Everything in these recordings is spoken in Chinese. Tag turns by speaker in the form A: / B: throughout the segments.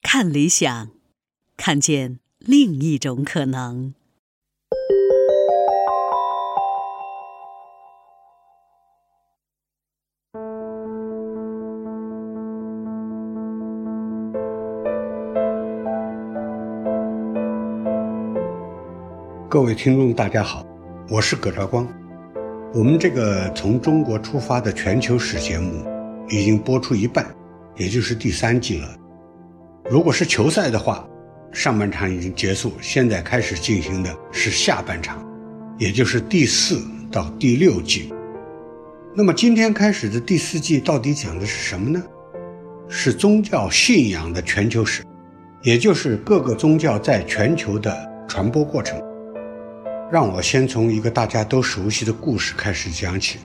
A: 看理想，看见另一种可能。
B: 各位听众，大家好，我是葛兆光。我们这个从中国出发的全球史节目已经播出一半，也就是第三季了。如果是球赛的话，上半场已经结束，现在开始进行的是下半场，也就是第四到第六季。那么今天开始的第四季到底讲的是什么呢？是宗教信仰的全球史，也就是各个宗教在全球的传播过程。让我先从一个大家都熟悉的故事开始讲起。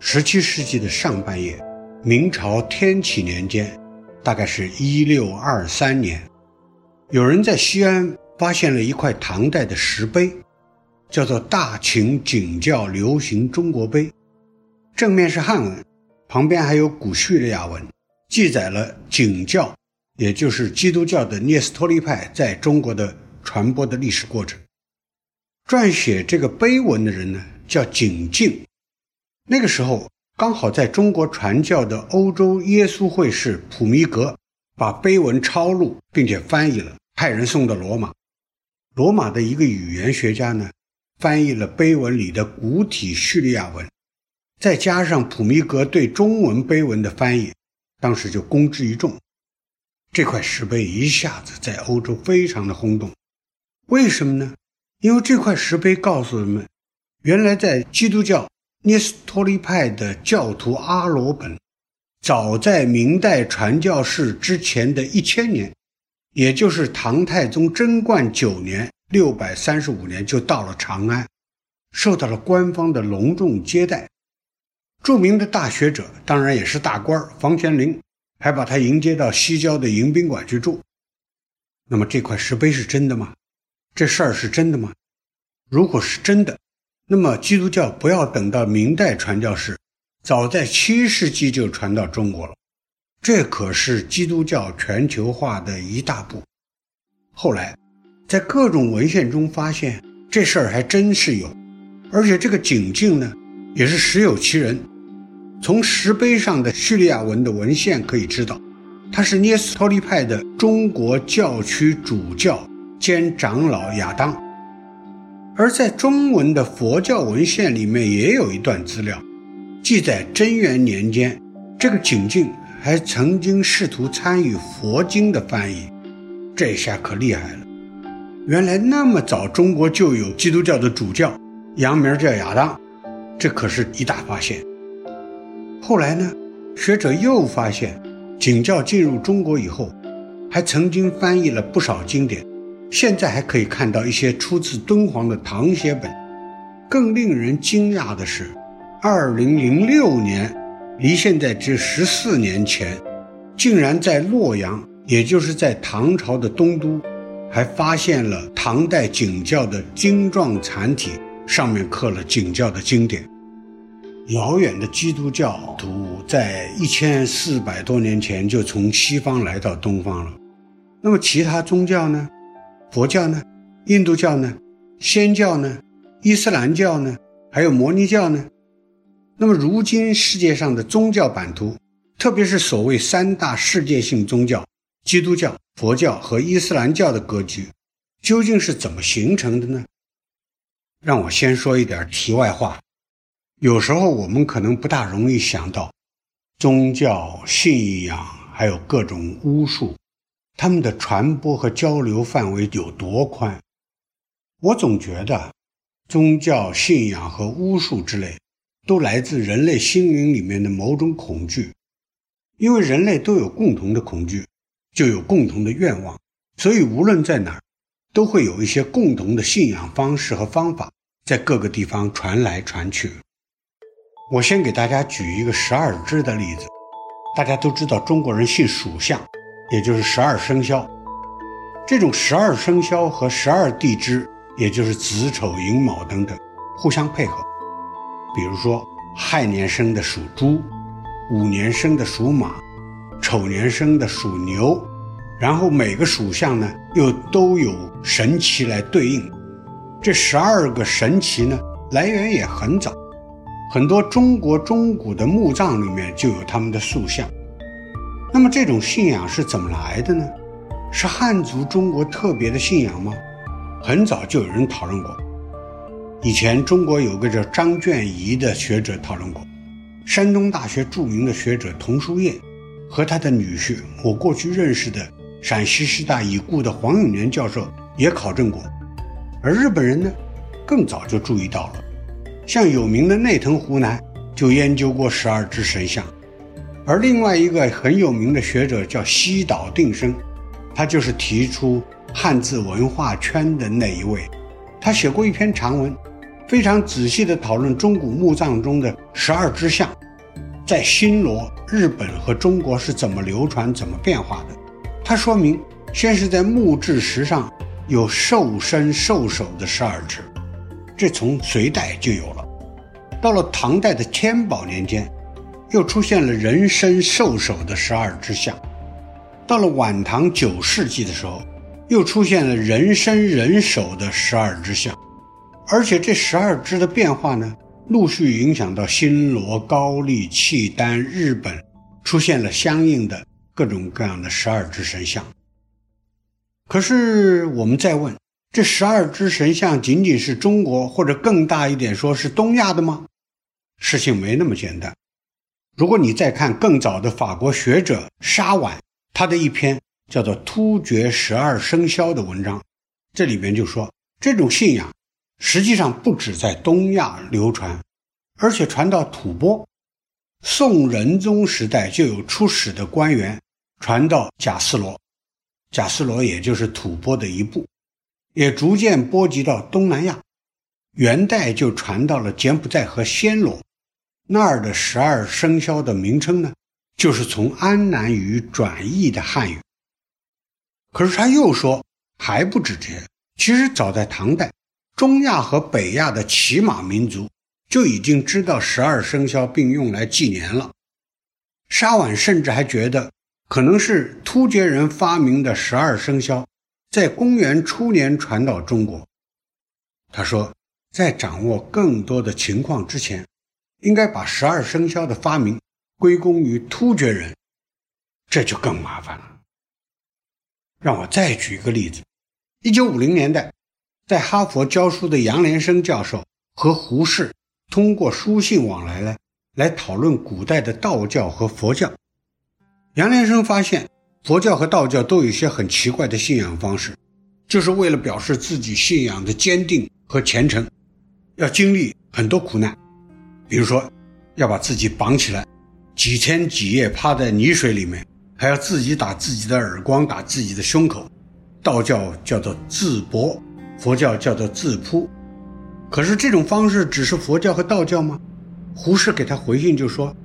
B: 十七世纪的上半叶，明朝天启年间，大概是一六二三年，有人在西安发现了一块唐代的石碑，叫做《大秦景教流行中国碑》，正面是汉文，旁边还有古叙利亚文，记载了景教，也就是基督教的聂斯托利派在中国的传播的历史过程。撰写这个碑文的人呢，叫景敬。那个时候刚好在中国传教的欧洲耶稣会士普弥格把碑文抄录，并且翻译了，派人送到罗马。罗马的一个语言学家呢，翻译了碑文里的古体叙利亚文，再加上普弥格对中文碑文的翻译，当时就公之于众。这块石碑一下子在欧洲非常的轰动。为什么呢？因为这块石碑告诉人们，原来在基督教聂斯托利派的教徒阿罗本，早在明代传教士之前的一千年，也就是唐太宗贞观九年（六百三十五年）就到了长安，受到了官方的隆重接待。著名的大学者，当然也是大官房玄龄，还把他迎接到西郊的迎宾馆去住。那么这块石碑是真的吗？这事儿是真的吗？如果是真的，那么基督教不要等到明代传教士，早在七世纪就传到中国了。这可是基督教全球化的一大步。后来，在各种文献中发现，这事儿还真是有，而且这个景敬呢，也是实有其人。从石碑上的叙利亚文的文献可以知道，他是聂斯托利派的中国教区主教。兼长老亚当，而在中文的佛教文献里面也有一段资料，记载贞元年间，这个景敬还曾经试图参与佛经的翻译，这下可厉害了。原来那么早中国就有基督教的主教，洋名叫亚当，这可是一大发现。后来呢，学者又发现，景教进入中国以后，还曾经翻译了不少经典。现在还可以看到一些出自敦煌的唐写本。更令人惊讶的是，二零零六年，离现在只十四年前，竟然在洛阳，也就是在唐朝的东都，还发现了唐代景教的精状残体，上面刻了景教的经典。遥远的基督教徒在一千四百多年前就从西方来到东方了。那么其他宗教呢？佛教呢，印度教呢，仙教呢，伊斯兰教呢，还有摩尼教呢。那么，如今世界上的宗教版图，特别是所谓三大世界性宗教——基督教、佛教和伊斯兰教的格局，究竟是怎么形成的呢？让我先说一点题外话。有时候我们可能不大容易想到，宗教信仰还有各种巫术。他们的传播和交流范围有多宽？我总觉得，宗教信仰和巫术之类，都来自人类心灵里面的某种恐惧。因为人类都有共同的恐惧，就有共同的愿望，所以无论在哪儿，都会有一些共同的信仰方式和方法，在各个地方传来传去。我先给大家举一个十二支的例子，大家都知道中国人信属相。也就是十二生肖，这种十二生肖和十二地支，也就是子丑寅卯等等，互相配合。比如说，亥年生的属猪，午年生的属马，丑年生的属牛，然后每个属相呢又都有神奇来对应。这十二个神奇呢来源也很早，很多中国中古的墓葬里面就有他们的塑像。那么这种信仰是怎么来的呢？是汉族中国特别的信仰吗？很早就有人讨论过。以前中国有个叫张卷仪的学者讨论过，山东大学著名的学者童书业和他的女婿，我过去认识的陕西师大已故的黄永年教授也考证过。而日本人呢，更早就注意到了，像有名的内藤湖南就研究过十二支神像，而另外一个很有名的学者叫西岛定生，他就是提出汉字文化圈的那一位，他写过一篇长文。非常仔细地讨论中古墓葬中的十二支像，在新罗、日本和中国是怎么流传、怎么变化的。他说明，先是在木质石上有兽身兽首的十二支，这从隋代就有了。到了唐代的天宝年间，又出现了人身兽首的十二支像。到了晚唐九世纪的时候，又出现了人身人首的十二支像。而且这十二支的变化呢，陆续影响到新罗、高丽、契丹、日本，出现了相应的各种各样的十二支神像。可是我们再问，这十二支神像仅仅是中国，或者更大一点说是东亚的吗？事情没那么简单。如果你再看更早的法国学者沙婉他的一篇叫做《突厥十二生肖》的文章，这里边就说这种信仰。实际上不止在东亚流传，而且传到吐蕃。宋仁宗时代就有出使的官员传到贾斯罗，贾斯罗也就是吐蕃的一部，也逐渐波及到东南亚。元代就传到了柬埔寨和暹罗，那儿的十二生肖的名称呢，就是从安南语转译的汉语。可是他又说还不止这些，其实早在唐代。中亚和北亚的骑马民族就已经知道十二生肖并用来纪年了。沙婉甚至还觉得，可能是突厥人发明的十二生肖，在公元初年传到中国。他说，在掌握更多的情况之前，应该把十二生肖的发明归功于突厥人，这就更麻烦了。让我再举一个例子：一九五零年代。在哈佛教书的杨连生教授和胡适通过书信往来呢，来讨论古代的道教和佛教。杨连生发现，佛教和道教都有一些很奇怪的信仰方式，就是为了表示自己信仰的坚定和虔诚，要经历很多苦难，比如说要把自己绑起来，几天几夜趴在泥水里面，还要自己打自己的耳光，打自己的胸口。道教叫做自搏。佛教叫做自扑，可是这种方式只是佛教和道教吗？胡适给他回信就说，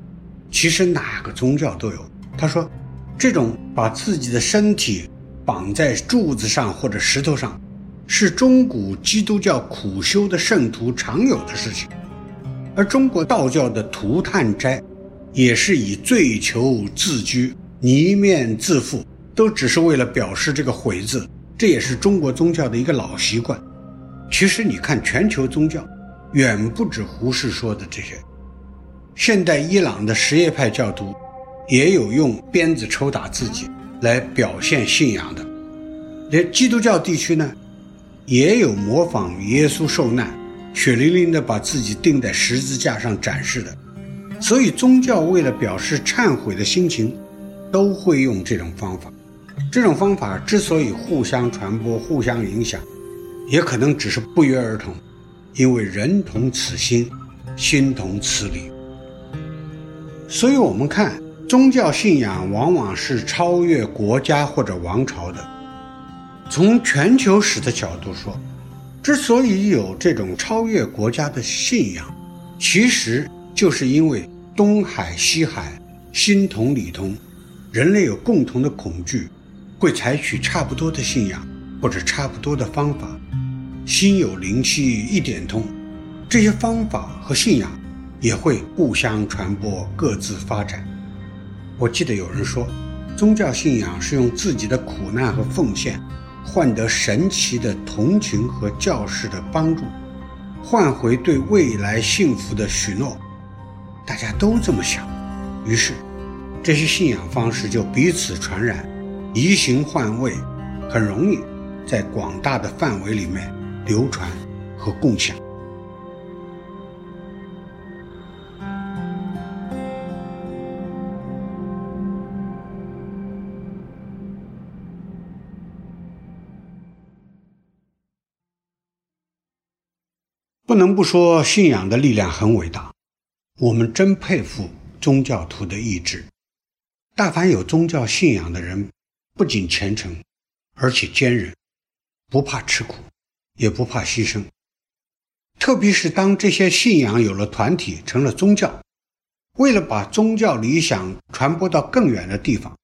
B: 其实哪个宗教都有。他说，这种把自己的身体绑在柱子上或者石头上，是中古基督教苦修的圣徒常有的事情，而中国道教的涂炭斋，也是以醉求自居、泥面自负，都只是为了表示这个悔字。这也是中国宗教的一个老习惯。其实你看，全球宗教远不止胡适说的这些。现代伊朗的什叶派教徒也有用鞭子抽打自己来表现信仰的。连基督教地区呢，也有模仿耶稣受难，血淋淋的把自己钉在十字架上展示的。所以宗教为了表示忏悔的心情，都会用这种方法。这种方法之所以互相传播、互相影响，也可能只是不约而同，因为人同此心，心同此理。所以，我们看宗教信仰往往是超越国家或者王朝的。从全球史的角度说，之所以有这种超越国家的信仰，其实就是因为东海、西海心同理同，人类有共同的恐惧。会采取差不多的信仰或者差不多的方法，心有灵犀一点通，这些方法和信仰也会互相传播，各自发展。我记得有人说，宗教信仰是用自己的苦难和奉献，换得神奇的同情和教士的帮助，换回对未来幸福的许诺。大家都这么想，于是这些信仰方式就彼此传染，移形换位，很容易在广大的范围里面流传和共享。不能不说，信仰的力量很伟大。我们真佩服宗教徒的意志。大凡有宗教信仰的人，不仅虔诚，而且坚韧，不怕吃苦，也不怕牺牲。特别是当这些信仰有了团体，成了宗教，为了把宗教理想传播到更远的地方，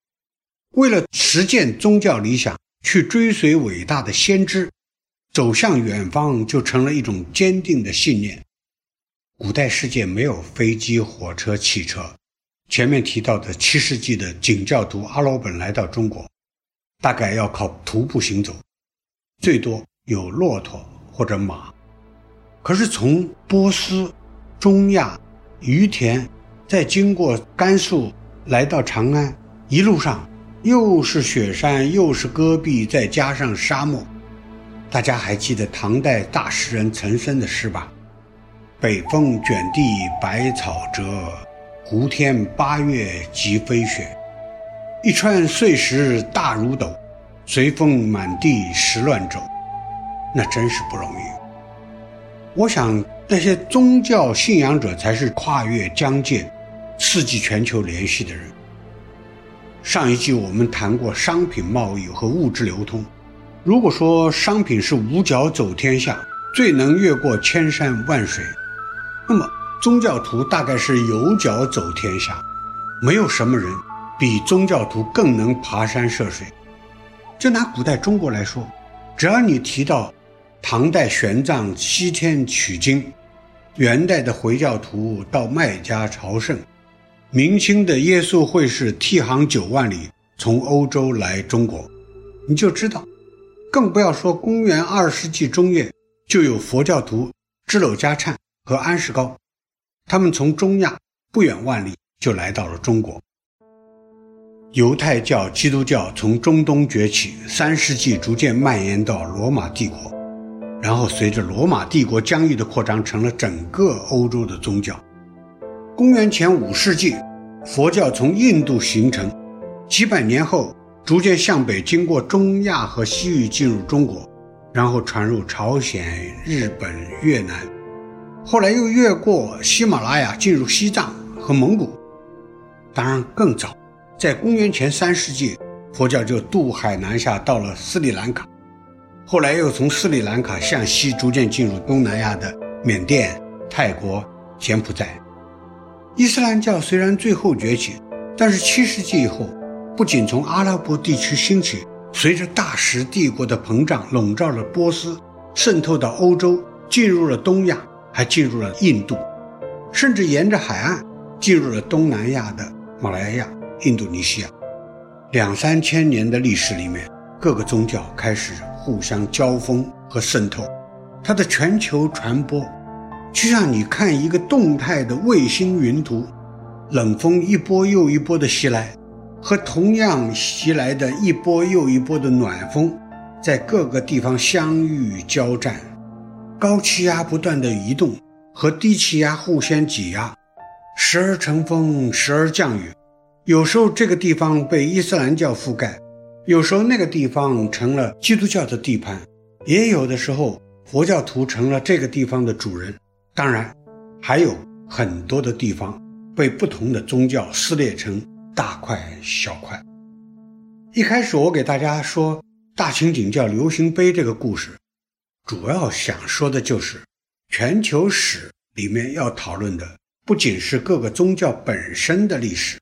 B: 为了实践宗教理想，去追随伟大的先知。走向远方就成了一种坚定的信念。古代世界没有飞机、火车、汽车。前面提到的七世纪的景教徒阿罗本来到中国，大概要靠徒步行走，最多有骆驼或者马。可是从波斯、中亚、于田，再经过甘肃来到长安，一路上又是雪山，又是戈壁，再加上沙漠。大家还记得唐代大诗人岑参的诗吧？北风卷地白草折，胡天八月即飞雪。一川碎石大如斗，随风满地石乱走。那真是不容易。我想那些宗教信仰者才是跨越疆界、刺激全球联系的人。上一季我们谈过商品贸易和物质流通。如果说商品是五脚走天下，最能越过千山万水，那么宗教徒大概是有脚走天下。没有什么人比宗教徒更能爬山涉水。就拿古代中国来说，只要你提到唐代玄奘西天取经，元代的回教徒到麦加朝圣，明清的耶稣会士替行九万里从欧洲来中国，你就知道。更不要说公元二世纪中叶就有佛教徒支娄迦忏和安世高，他们从中亚不远万里就来到了中国。犹太教、基督教从中东崛起，三世纪逐渐蔓延到罗马帝国，然后随着罗马帝国疆域的扩张，成了整个欧洲的宗教。公元前五世纪，佛教从印度形成，几百年后。逐渐向北，经过中亚和西域进入中国，然后传入朝鲜、日本、越南，后来又越过喜马拉雅进入西藏和蒙古。当然更早，在公元前三世纪，佛教就渡海南下到了斯里兰卡，后来又从斯里兰卡向西逐渐进入东南亚的缅甸、泰国、柬埔寨。伊斯兰教虽然最后崛起，但是七世纪以后。不仅从阿拉伯地区兴起，随着大食帝国的膨胀，笼罩了波斯，渗透到欧洲，进入了东亚，还进入了印度，甚至沿着海岸进入了东南亚的马来亚、印度尼西亚。两三千年的历史里面，各个宗教开始互相交锋和渗透，它的全球传播，就像你看一个动态的卫星云图，冷风一波又一波的袭来。和同样袭来的一波又一波的暖风，在各个地方相遇交战，高气压不断的移动，和低气压互相挤压，时而成风，时而降雨。有时候这个地方被伊斯兰教覆盖，有时候那个地方成了基督教的地盘，也有的时候佛教徒成了这个地方的主人。当然，还有很多的地方被不同的宗教撕裂成。大块小块。一开始我给大家说大情景叫流行碑这个故事，主要想说的就是全球史里面要讨论的不仅是各个宗教本身的历史，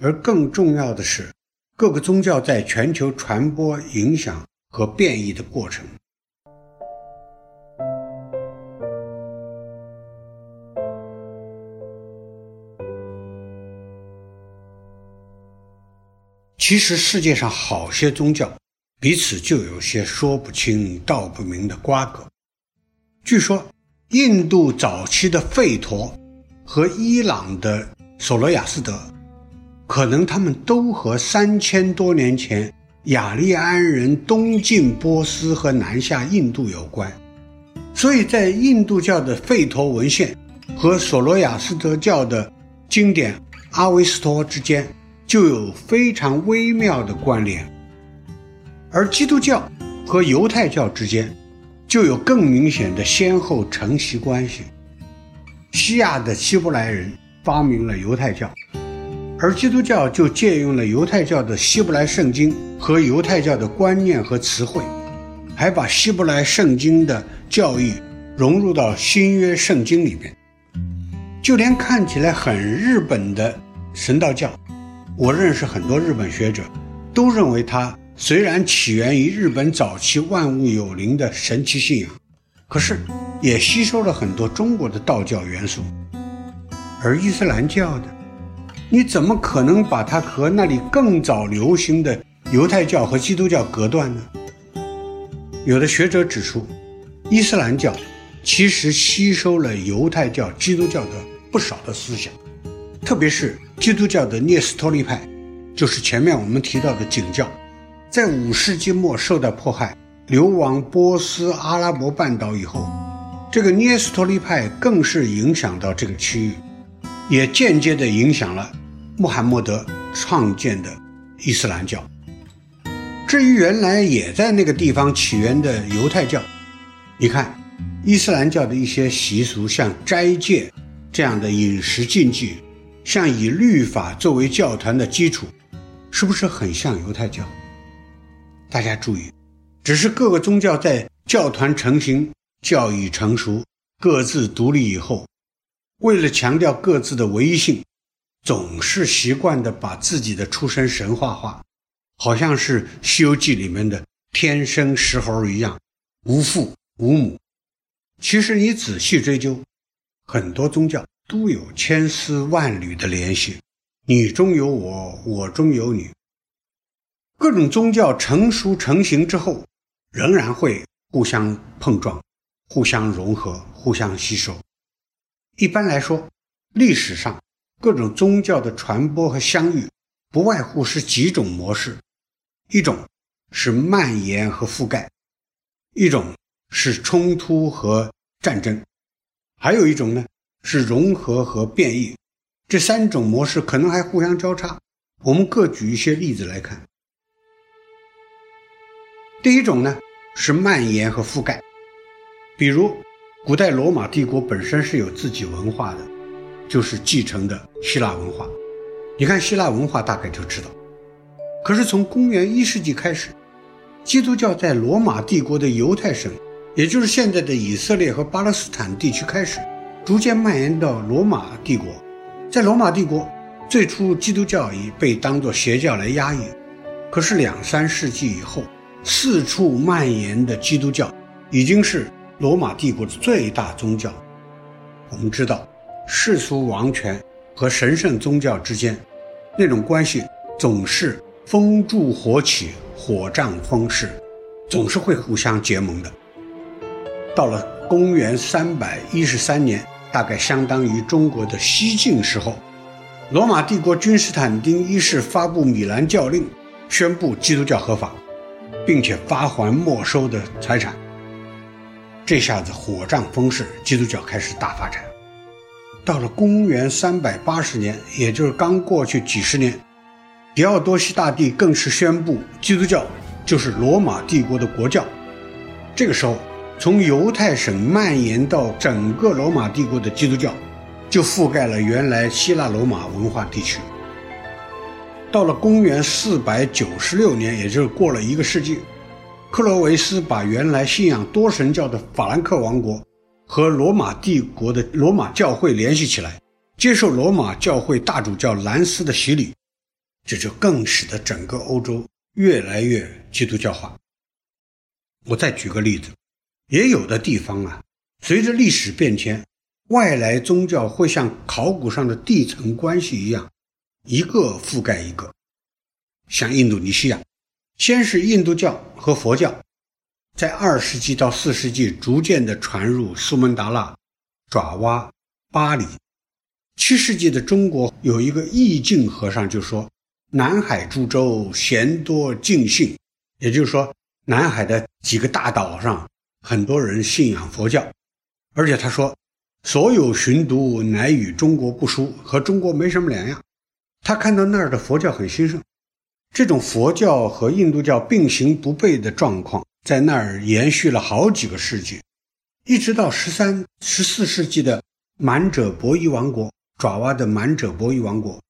B: 而更重要的是各个宗教在全球传播、影响和变异的过程。其实世界上好些宗教彼此就有些说不清道不明的瓜葛。据说，印度早期的吠陀和伊朗的索罗亚斯德，可能他们都和三千多年前雅利安人东进波斯和南下印度有关。所以在印度教的吠陀文献和索罗亚斯德教的经典阿维斯托之间。就有非常微妙的关联，而基督教和犹太教之间就有更明显的先后承袭关系。西亚的希伯来人发明了犹太教，而基督教就借用了犹太教的希伯来圣经和犹太教的观念和词汇，还把希伯来圣经的教义融入到新约圣经里面。就连看起来很日本的神道教。我认识很多日本学者，都认为它虽然起源于日本早期万物有灵的神奇信仰，可是也吸收了很多中国的道教元素。而伊斯兰教的，你怎么可能把它和那里更早流行的犹太教和基督教隔断呢？有的学者指出，伊斯兰教其实吸收了犹太教、基督教的不少的思想。特别是基督教的聂斯托利派，就是前面我们提到的景教，在五世纪末受到迫害，流亡波斯阿拉伯半岛以后，这个聂斯托利派更是影响到这个区域，也间接地影响了穆罕默德创建的伊斯兰教。至于原来也在那个地方起源的犹太教，你看，伊斯兰教的一些习俗，像斋戒这样的饮食禁忌。像以律法作为教团的基础，是不是很像犹太教？大家注意，只是各个宗教在教团成型、教义成熟、各自独立以后，为了强调各自的唯一性，总是习惯的把自己的出身神话化，好像是《西游记》里面的天生石猴一样，无父无母。其实你仔细追究，很多宗教。都有千丝万缕的联系，你中有我，我中有你。各种宗教成熟成型之后，仍然会互相碰撞、互相融合、互相吸收。一般来说，历史上各种宗教的传播和相遇，不外乎是几种模式：一种是蔓延和覆盖，一种是冲突和战争，还有一种呢？是融合和变异这三种模式可能还互相交叉。我们各举一些例子来看。第一种呢是蔓延和覆盖，比如古代罗马帝国本身是有自己文化的，就是继承的希腊文化。你看希腊文化大概就知道。可是从公元一世纪开始，基督教在罗马帝国的犹太省，也就是现在的以色列和巴勒斯坦地区开始。逐渐蔓延到罗马帝国，在罗马帝国，最初基督教已被当作邪教来压抑。可是两三世纪以后，四处蔓延的基督教已经是罗马帝国的最大宗教。我们知道，世俗王权和神圣宗教之间，那种关系总是风助火起，火仗风势，总是会互相结盟的。到了公元三百一十三年。大概相当于中国的西晋时候，罗马帝国君士坦丁一世发布米兰教令，宣布基督教合法，并且发还没收的财产。这下子火仗风势，基督教开始大发展。到了公元三百八十年，也就是刚过去几十年，狄奥多西大帝更是宣布基督教就是罗马帝国的国教。这个时候。从犹太省蔓延到整个罗马帝国的基督教，就覆盖了原来希腊罗马文化地区。到了公元四百九十六年，也就是过了一个世纪，克罗维斯把原来信仰多神教的法兰克王国和罗马帝国的罗马教会联系起来，接受罗马教会大主教兰斯的洗礼，这就更使得整个欧洲越来越基督教化。我再举个例子。也有的地方啊，随着历史变迁，外来宗教会像考古上的地层关系一样，一个覆盖一个。像印度尼西亚，先是印度教和佛教，在二世纪到四世纪逐渐的传入苏门答腊、爪哇、巴黎。七世纪的中国有一个义净和尚就说：“南海诸洲贤多尽信，也就是说，南海的几个大岛上很多人信仰佛教，而且他说，所有寻毒乃与中国不输，和中国没什么两样。他看到那儿的佛教很兴盛，这种佛教和印度教并行不悖的状况在那儿延续了好几个世纪，一直到十三、十四世纪的满者伯夷王国。”爪哇的满者伯夷王国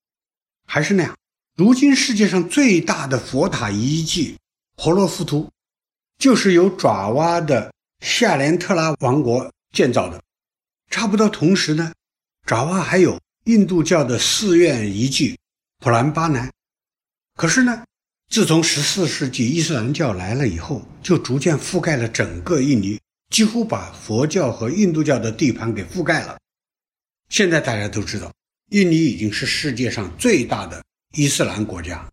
B: 还是那样。如今世界上最大的佛塔遗迹婆罗浮屠，就是由爪哇的夏连特拉王国建造的。差不多同时呢，爪哇还有印度教的寺院遗迹普兰巴南。可是呢，自从十四世纪伊斯兰教来了以后，就逐渐覆盖了整个印尼，几乎把佛教和印度教的地盘给覆盖了。现在大家都知道，印尼已经是世界上最大的伊斯兰国家。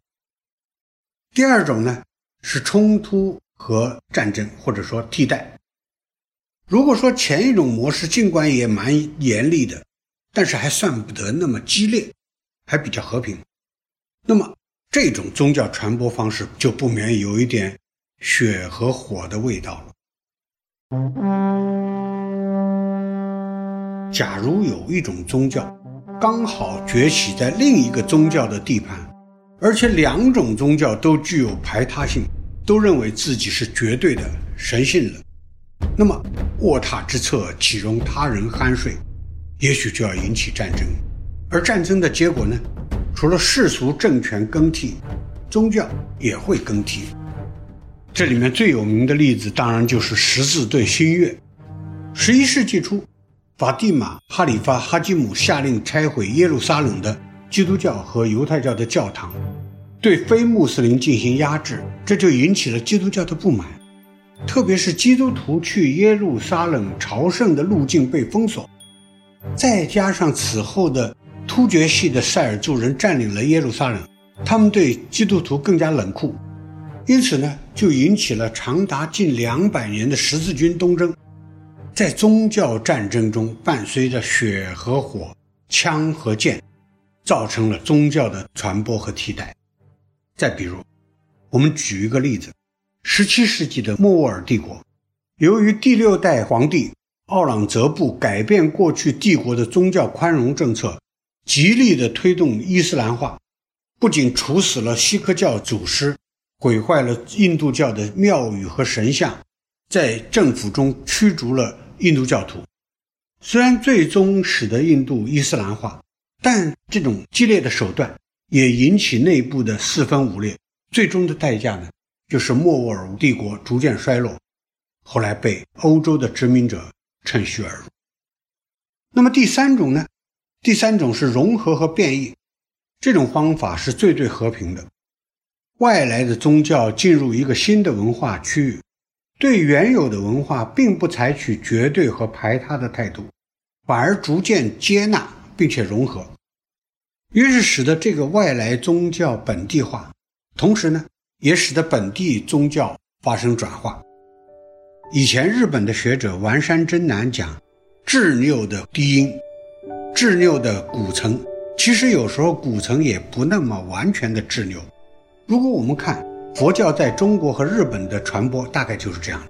B: 第二种呢是冲突和战争，或者说替代。如果说前一种模式尽管也蛮严厉的，但是还算不得那么激烈，还比较和平。那么这种宗教传播方式就不免有一点血和火的味道了。假如有一种宗教刚好崛起在另一个宗教的地盘，而且两种宗教都具有排他性，都认为自己是绝对的神性了，那么卧榻之侧岂容他人酣睡？也许就要引起战争，而战争的结果呢？除了世俗政权更替，宗教也会更替。这里面最有名的例子当然就是十字对新月。十一世纪初。法蒂玛·哈里发·哈基姆下令拆毁耶路撒冷的基督教和犹太教的教堂，对非穆斯林进行压制，这就引起了基督教的不满。特别是基督徒去耶路撒冷朝圣的路径被封锁，再加上此后的突厥系的塞尔柱人占领了耶路撒冷，他们对基督徒更加冷酷，因此呢，就引起了长达近两百年的十字军东征。在宗教战争中，伴随着血和火、枪和剑，造成了宗教的传播和替代。再比如，我们举一个例子：十七世纪的莫卧儿帝国，由于第六代皇帝奥朗泽布改变过去帝国的宗教宽容政策，极力的推动伊斯兰化，不仅处死了锡克教祖师，毁坏了印度教的庙宇和神像，在政府中驱逐了。印度教徒虽然最终使得印度伊斯兰化，但这种激烈的手段也引起内部的四分五裂。最终的代价呢，就是莫卧儿帝国逐渐衰落，后来被欧洲的殖民者趁虚而入。那么第三种呢？第三种是融合和变异，这种方法是最最和平的。外来的宗教进入一个新的文化区域。对原有的文化并不采取绝对和排他的态度，反而逐渐接纳并且融合，于是使得这个外来宗教本地化，同时呢，也使得本地宗教发生转化。以前日本的学者丸山真男讲，智拗的低音，智拗的古层，其实有时候古层也不那么完全的智拗。如果我们看。佛教在中国和日本的传播大概就是这样。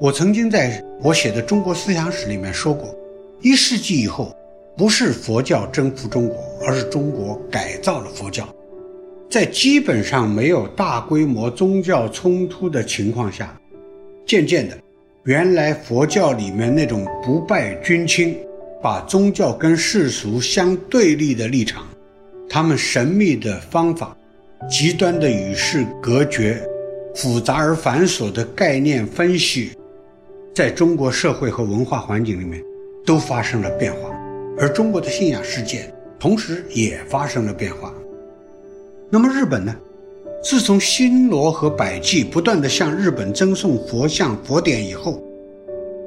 B: 我曾经在我写的《中国思想史》里面说过，一世纪以后，不是佛教征服中国，而是中国改造了佛教。在基本上没有大规模宗教冲突的情况下，渐渐的，原来佛教里面那种不拜君亲、把宗教跟世俗相对立的立场，他们神秘的方法。极端的与世隔绝、复杂而繁琐的概念分析，在中国社会和文化环境里面都发生了变化，而中国的信仰世界同时也发生了变化。那么日本呢？自从新罗和百济不断的向日本赠送佛像、佛典以后，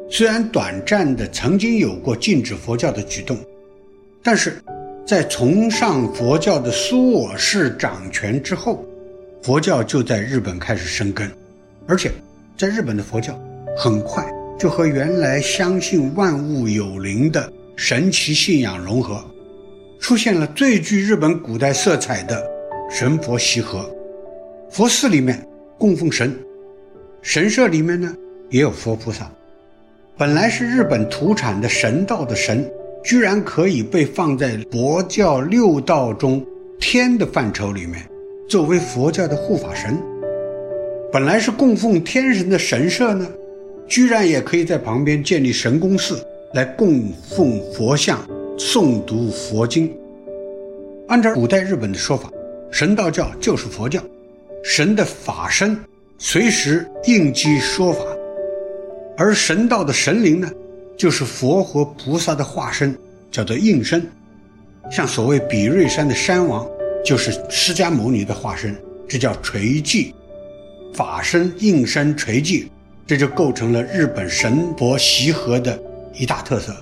B: 虽然短暂的曾经有过禁止佛教的举动，但是。在崇尚佛教的苏我氏掌权之后，佛教就在日本开始生根，而且在日本的佛教很快就和原来相信万物有灵的神奇信仰融合，出现了最具日本古代色彩的神佛习合。佛寺里面供奉神，神社里面呢也有佛菩萨。本来是日本土产的神道的神，居然可以被放在佛教六道中天的范畴里面。作为佛教的护法神，本来是供奉天神的神社呢，居然也可以在旁边建立神宫寺来供奉佛像、诵读佛经。按照古代日本的说法，神道教就是佛教，神的法身随时应机说法，而神道的神灵呢，就是佛和菩萨的化身，叫做应身，像所谓比瑞山的山王。就是释迦牟尼的化身，这叫垂寂，法身应身垂寂，这就构成了日本神佛习合的一大特色。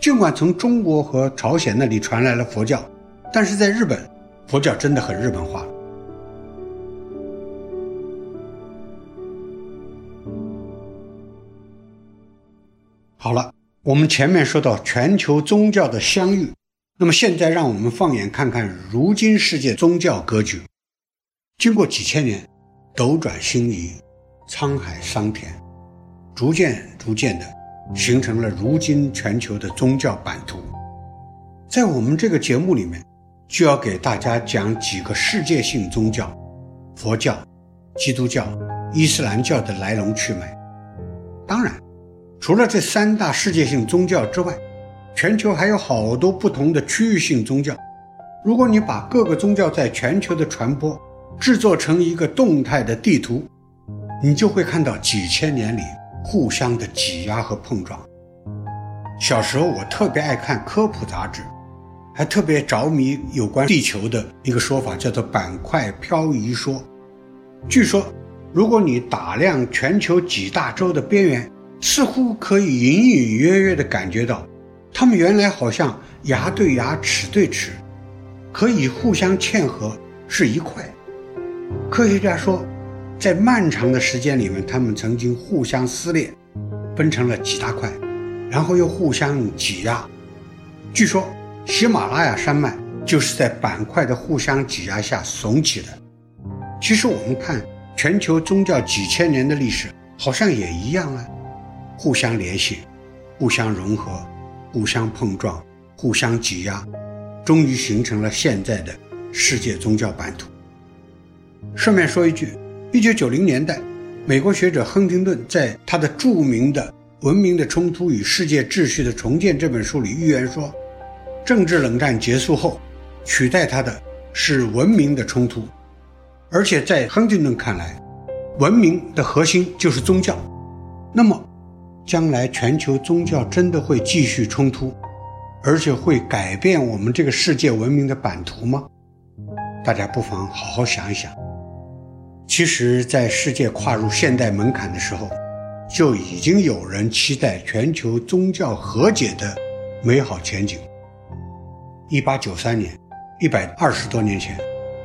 B: 尽管从中国和朝鲜那里传来了佛教，但是在日本，佛教真的很日本化。好了，我们前面说到全球宗教的相遇。那么现在，让我们放眼看看如今世界宗教格局。经过几千年斗转星移、沧海桑田，逐渐逐渐的形成了如今全球的宗教版图。在我们这个节目里面，就要给大家讲几个世界性宗教：佛教、基督教、伊斯兰教的来龙去脉。当然，除了这三大世界性宗教之外，全球还有好多不同的区域性宗教，如果你把各个宗教在全球的传播制作成一个动态的地图，你就会看到几千年里互相的挤压和碰撞。小时候我特别爱看科普杂志，还特别着迷有关地球的一个说法，叫做板块漂移说。据说，如果你打量全球几大洲的边缘，似乎可以隐隐约约地感觉到。他们原来好像牙对牙、齿对齿，可以互相嵌合，是一块。科学家说，在漫长的时间里面，他们曾经互相撕裂，分成了几大块，然后又互相挤压。据说，喜马拉雅山脉就是在板块的互相挤压下耸起的。其实我们看全球宗教几千年的历史，好像也一样啊，互相联系，互相融合。互相碰撞，互相挤压，终于形成了现在的世界宗教版图。顺便说一句，一九九零年代，美国学者亨廷顿在他的著名的《文明的冲突与世界秩序的重建》这本书里预言说，政治冷战结束后，取代它的是文明的冲突，而且在亨廷顿看来，文明的核心就是宗教。那么，将来全球宗教真的会继续冲突，而且会改变我们这个世界文明的版图吗？大家不妨好好想一想。其实，在世界跨入现代门槛的时候，就已经有人期待全球宗教和解的美好前景。一八九三年，一百二十多年前，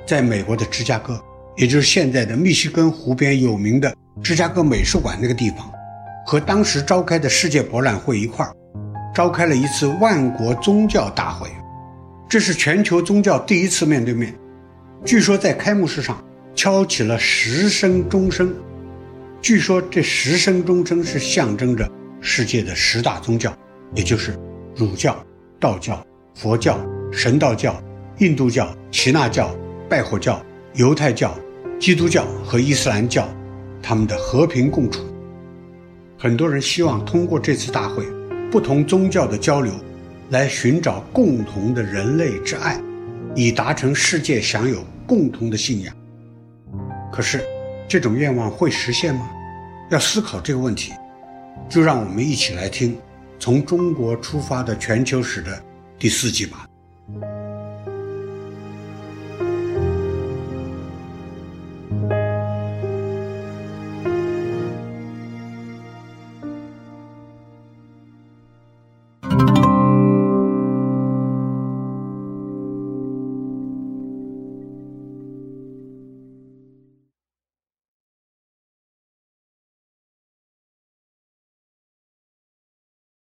B: 在美国的芝加哥，也就是现在的密西根湖边有名的芝加哥美术馆那个地方。和当时召开的世界博览会一块儿，召开了一次万国宗教大会，这是全球宗教第一次面对面。据说在开幕式上敲起了十声钟声，据说这十声钟声是象征着世界的十大宗教，也就是儒教、道教、佛教、神道教、印度教、耆那教、拜火教、犹太教、基督教和伊斯兰教，他们的和平共处。很多人希望通过这次大会，不同宗教的交流，来寻找共同的人类之爱，以达成世界享有共同的信仰。可是，这种愿望会实现吗？要思考这个问题，就让我们一起来听从中国出发的全球史的第四季吧。